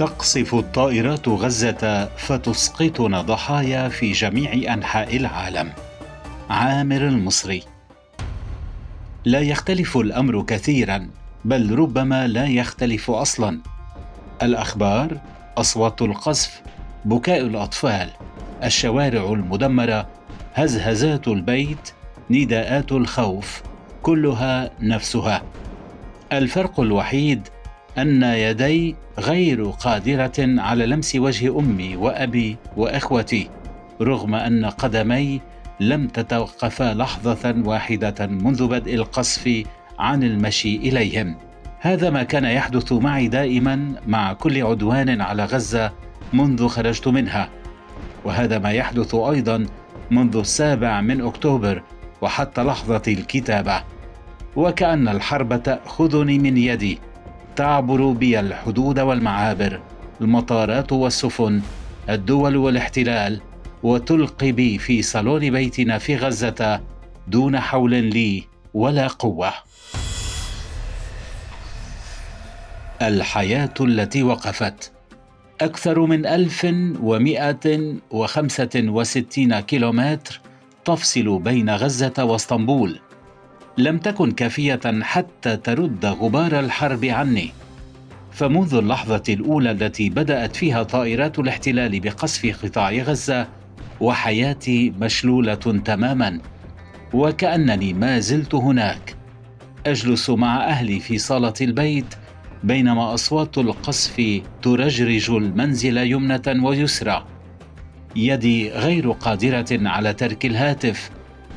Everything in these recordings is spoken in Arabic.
تقصف الطائرات غزة فتسقطنا ضحايا في جميع أنحاء العالم. عامر المصري. لا يختلف الأمر كثيرا بل ربما لا يختلف أصلا. الأخبار أصوات القصف بكاء الأطفال الشوارع المدمرة هزهزات البيت نداءات الخوف كلها نفسها. الفرق الوحيد أن يدي غير قادرة على لمس وجه أمي وأبي وإخوتي رغم أن قدمي لم تتوقفا لحظة واحدة منذ بدء القصف عن المشي إليهم. هذا ما كان يحدث معي دائما مع كل عدوان على غزة منذ خرجت منها. وهذا ما يحدث أيضا منذ السابع من أكتوبر وحتى لحظة الكتابة. وكأن الحرب تأخذني من يدي. تعبر بي الحدود والمعابر المطارات والسفن الدول والاحتلال وتلقي بي في صالون بيتنا في غزة دون حول لي ولا قوة. الحياة التي وقفت. أكثر من 1165 كيلومتر تفصل بين غزة واسطنبول. لم تكن كافية حتى ترد غبار الحرب عني. فمنذ اللحظة الأولى التي بدأت فيها طائرات الاحتلال بقصف قطاع غزة وحياتي مشلولة تماما وكأنني ما زلت هناك. أجلس مع أهلي في صالة البيت بينما أصوات القصف ترجرج المنزل يمنة ويسرى. يدي غير قادرة على ترك الهاتف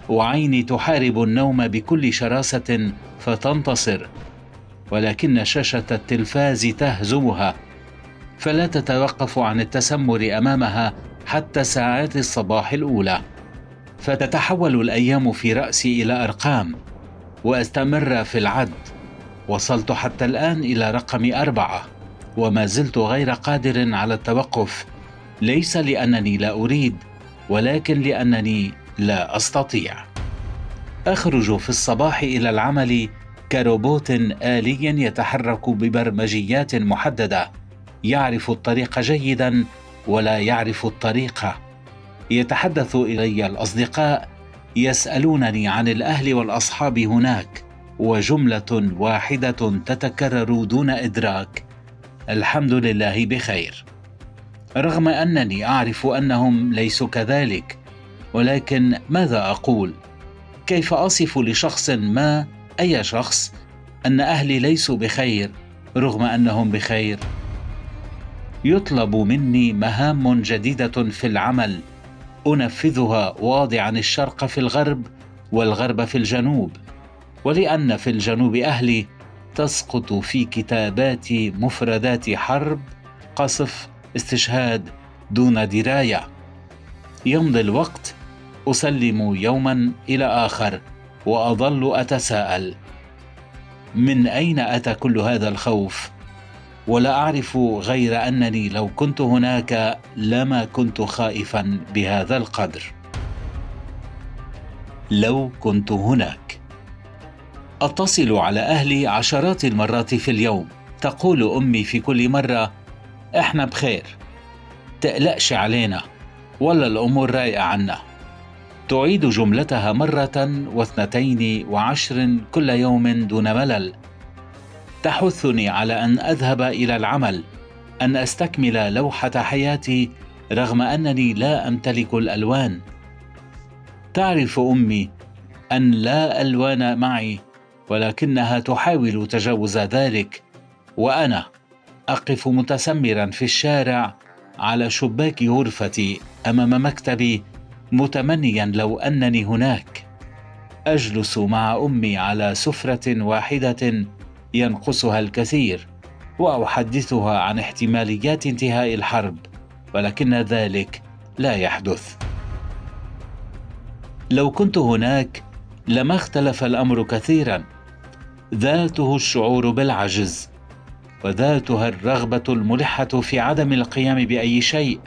وعيني تحارب النوم بكل شراسة فتنتصر ولكن شاشة التلفاز تهزمها. فلا تتوقف عن التسمر أمامها حتى ساعات الصباح الأولى. فتتحول الأيام في رأسي إلى أرقام وأستمر في العد. وصلت حتى الآن إلى رقم أربعة وما زلت غير قادر على التوقف. ليس لأنني لا أريد ولكن لأنني لا أستطيع. أخرج في الصباح إلى العمل كروبوت آلي يتحرك ببرمجيات محددة. يعرف الطريق جيدا ولا يعرف الطريقة يتحدث إلي الأصدقاء يسألونني عن الأهل والأصحاب هناك وجملة واحدة تتكرر دون إدراك. الحمد لله بخير. رغم أنني أعرف أنهم ليسوا كذلك ولكن ماذا أقول؟ كيف أصف لشخص ما أي شخص أن أهلي ليسوا بخير رغم أنهم بخير؟ يطلب مني مهام جديدة في العمل أنفذها واضعا الشرق في الغرب والغرب في الجنوب ولأن في الجنوب أهلي تسقط في كتاباتي مفردات حرب قصف استشهاد دون دراية. يمضي الوقت أسلم يوما إلى آخر واظل أتساءل من أين أتى كل هذا الخوف؟ ولا أعرف غير أنني لو كنت هناك لما كنت خائفا بهذا القدر. لو كنت هناك. أتصل على أهلي عشرات المرات في اليوم تقول أمي في كل مرة إحنا بخير. تقلقش علينا ولا الأمور رايقة عنا. تعيد جملتها مرة واثنتين وعشر كل يوم دون ملل. تحثني على أن أذهب إلى العمل أن أستكمل لوحة حياتي رغم أنني لا أمتلك الألوان. تعرف أمي أن لا ألوان معي ولكنها تحاول تجاوز ذلك وأنا أقف متسمرا في الشارع على شباك غرفتي أمام مكتبي متمنيا لو أنني هناك. أجلس مع أمي على سفرة واحدة ينقصها الكثير وأحدثها عن احتماليات انتهاء الحرب ولكن ذلك لا يحدث. لو كنت هناك لما اختلف الأمر كثيرا. ذاته الشعور بالعجز وذاتها الرغبة الملحة في عدم القيام بأي شيء.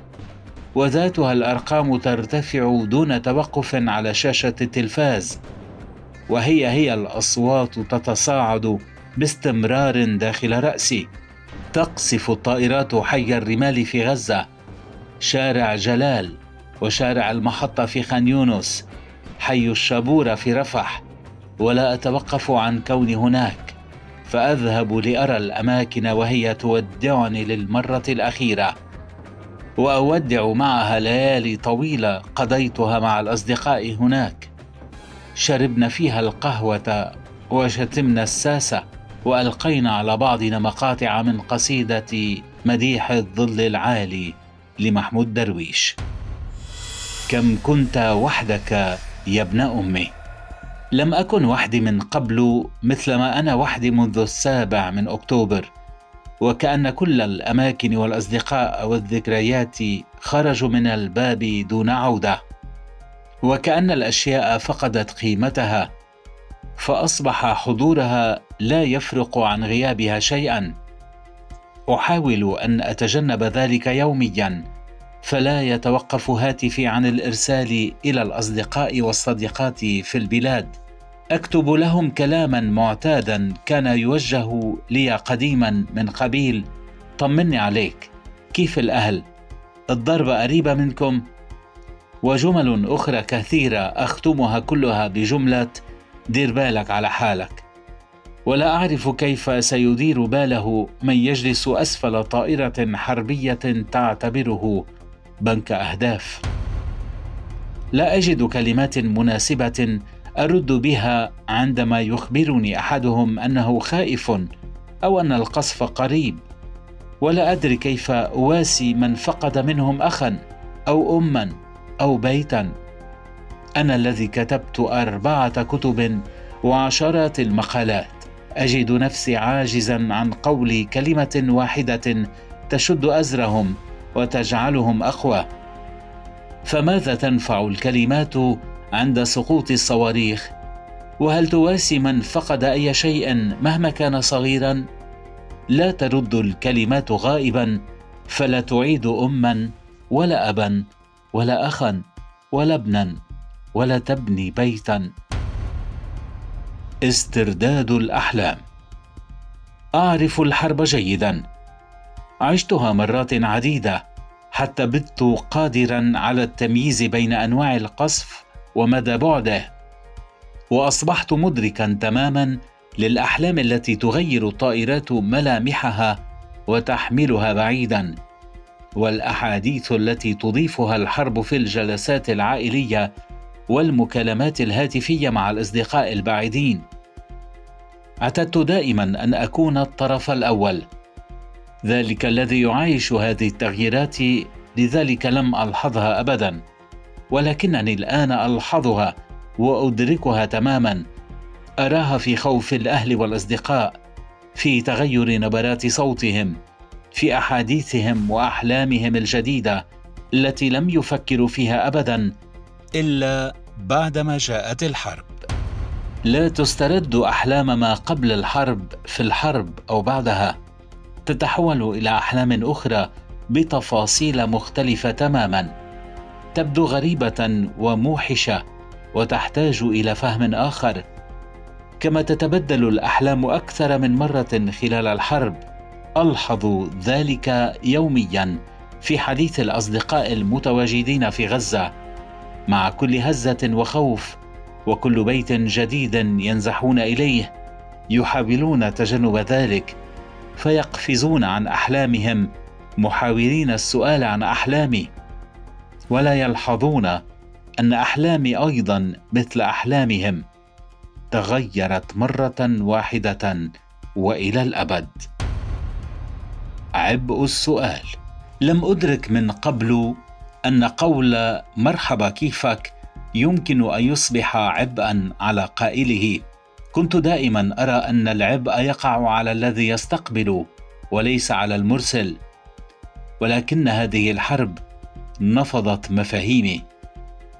وذاتها الأرقام ترتفع دون توقف على شاشة التلفاز. وهي هي الأصوات تتصاعد باستمرار داخل رأسي. تقصف الطائرات حي الرمال في غزة. شارع جلال وشارع المحطة في خان يونس. حي الشابورة في رفح. ولا أتوقف عن كوني هناك. فأذهب لأرى الأماكن وهي تودعني للمرة الأخيرة. وأودع معها ليالي طويلة قضيتها مع الأصدقاء هناك. شربنا فيها القهوة وشتمنا الساسة وألقينا على بعضنا مقاطع من قصيدة مديح الظل العالي لمحمود درويش. كم كنت وحدك يا ابن أمي؟ لم أكن وحدي من قبل مثلما أنا وحدي منذ السابع من أكتوبر. وكأن كل الأماكن والأصدقاء والذكريات خرجوا من الباب دون عودة. وكأن الأشياء فقدت قيمتها فأصبح حضورها لا يفرق عن غيابها شيئا. أحاول أن أتجنب ذلك يوميا فلا يتوقف هاتفي عن الإرسال إلى الأصدقاء والصديقات في البلاد. أكتب لهم كلاما معتادا كان يوجه لي قديما من قبيل. طمني عليك كيف الأهل؟ الضربه قريبه منكم. وجمل أخرى كثيرة أختمها كلها بجملة دير بالك على حالك. ولا أعرف كيف سيدير باله من يجلس أسفل طائرة حربية تعتبره بنك أهداف. لا أجد كلمات مناسبة أرد بها عندما يخبرني أحدهم أنه خائف أو أن القصف قريب ولا أدري كيف أواسي من فقد منهم اخا أو اما أو بيتا. أنا الذي كتبت أربعة كتب وعشرات المقالات. أجد نفسي عاجزا عن قول كلمة واحدة تشد أزرهم وتجعلهم أقوى. فماذا تنفع الكلمات عند سقوط الصواريخ. وهل تواسي من فقد أي شيء مهما كان صغيرا؟ لا ترد الكلمات غائبا فلا تعيد اما ولا ابا ولا اخا ولا ابنا ولا تبني بيتا. استرداد الأحلام. أعرف الحرب جيدا. عشتها مرات عديدة حتى بت قادرا على التمييز بين أنواع القصف ومدى بعده. وأصبحت مدركا تماما للأحلام التي تغير الطائرات ملامحها وتحملها بعيدا. والأحاديث التي تضيفها الحرب في الجلسات العائلية والمكالمات الهاتفية مع الأصدقاء البعيدين. اعتدت دائما أن أكون الطرف الأول. ذلك الذي يعايش هذه التغييرات لذلك لم ألحظها ابدا. ولكنني الآن ألحظها وأدركها تماما. أراها في خوف الأهل والأصدقاء في تغير نبرات صوتهم في أحاديثهم وأحلامهم الجديدة التي لم يفكروا فيها ابدا إلا بعدما جاءت الحرب. لا تسترد أحلام ما قبل الحرب في الحرب أو بعدها. تتحول إلى أحلام أخرى بتفاصيل مختلفة تماما. تبدو غريبة وموحشة وتحتاج إلى فهم آخر كما تتبدل الأحلام أكثر من مرة خلال الحرب. ألحظ ذلك يوميا في حديث الأصدقاء المتواجدين في غزة. مع كل هزة وخوف وكل بيت جديد ينزحون إليه يحاولون تجنب ذلك فيقفزون عن أحلامهم محاولين السؤال عن أحلامي. ولا يلحظون أن أحلامي أيضا مثل أحلامهم. تغيرت مرة واحدة وإلى الأبد. عبء السؤال. لم أدرك من قبل أن قول مرحبا كيفك يمكن أن يصبح عبئا على قائله. كنت دائما أرى أن العبء يقع على الذي يستقبل وليس على المرسل. ولكن هذه الحرب نفضت مفاهيمي.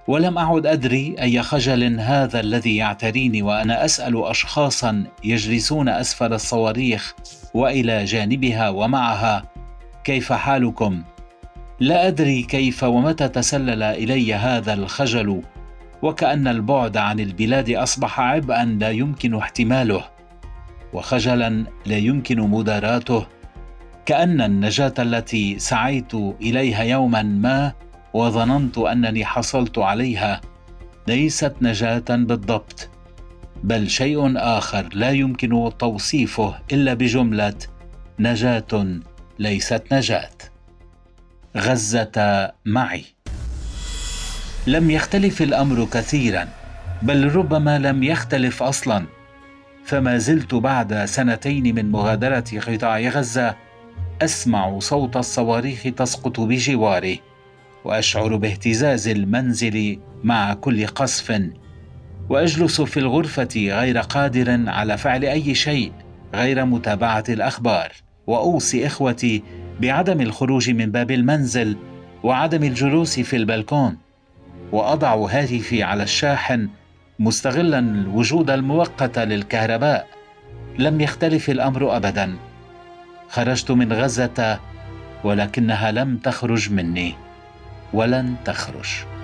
ولم أعد أدري أي خجل هذا الذي يعتريني وأنا أسأل اشخاصا يجلسون أسفل الصواريخ وإلى جانبها ومعها. كيف حالكم؟ لا أدري كيف ومتى تسلل إلي هذا الخجل وكأن البعد عن البلاد أصبح عبئا لا يمكن احتماله وخجلا لا يمكن مداراته. كأن النجاة التي سعيت إليها يوما ما وظننت أنني حصلت عليها ليست نجاة بالضبط بل شيء آخر لا يمكن توصيفه إلا بجملة نجاة ليست نجاة. غزة معي. لم يختلف الأمر كثيرا بل ربما لم يختلف أصلا فما زلت بعد سنتين من مغادرة قطاع غزة أسمع صوت الصواريخ تسقط بجواره وأشعر باهتزاز المنزل مع كل قصف وأجلس في الغرفة غير قادر على فعل أي شيء غير متابعة الأخبار. وأوصي إخوتي بعدم الخروج من باب المنزل وعدم الجلوس في البلكون. وأضع هاتفي على الشاحن مستغلا الوجود المؤقت للكهرباء. لم يختلف الأمر ابدا. خرجت من غزة ولكنها لم تخرج مني ولن تخرج.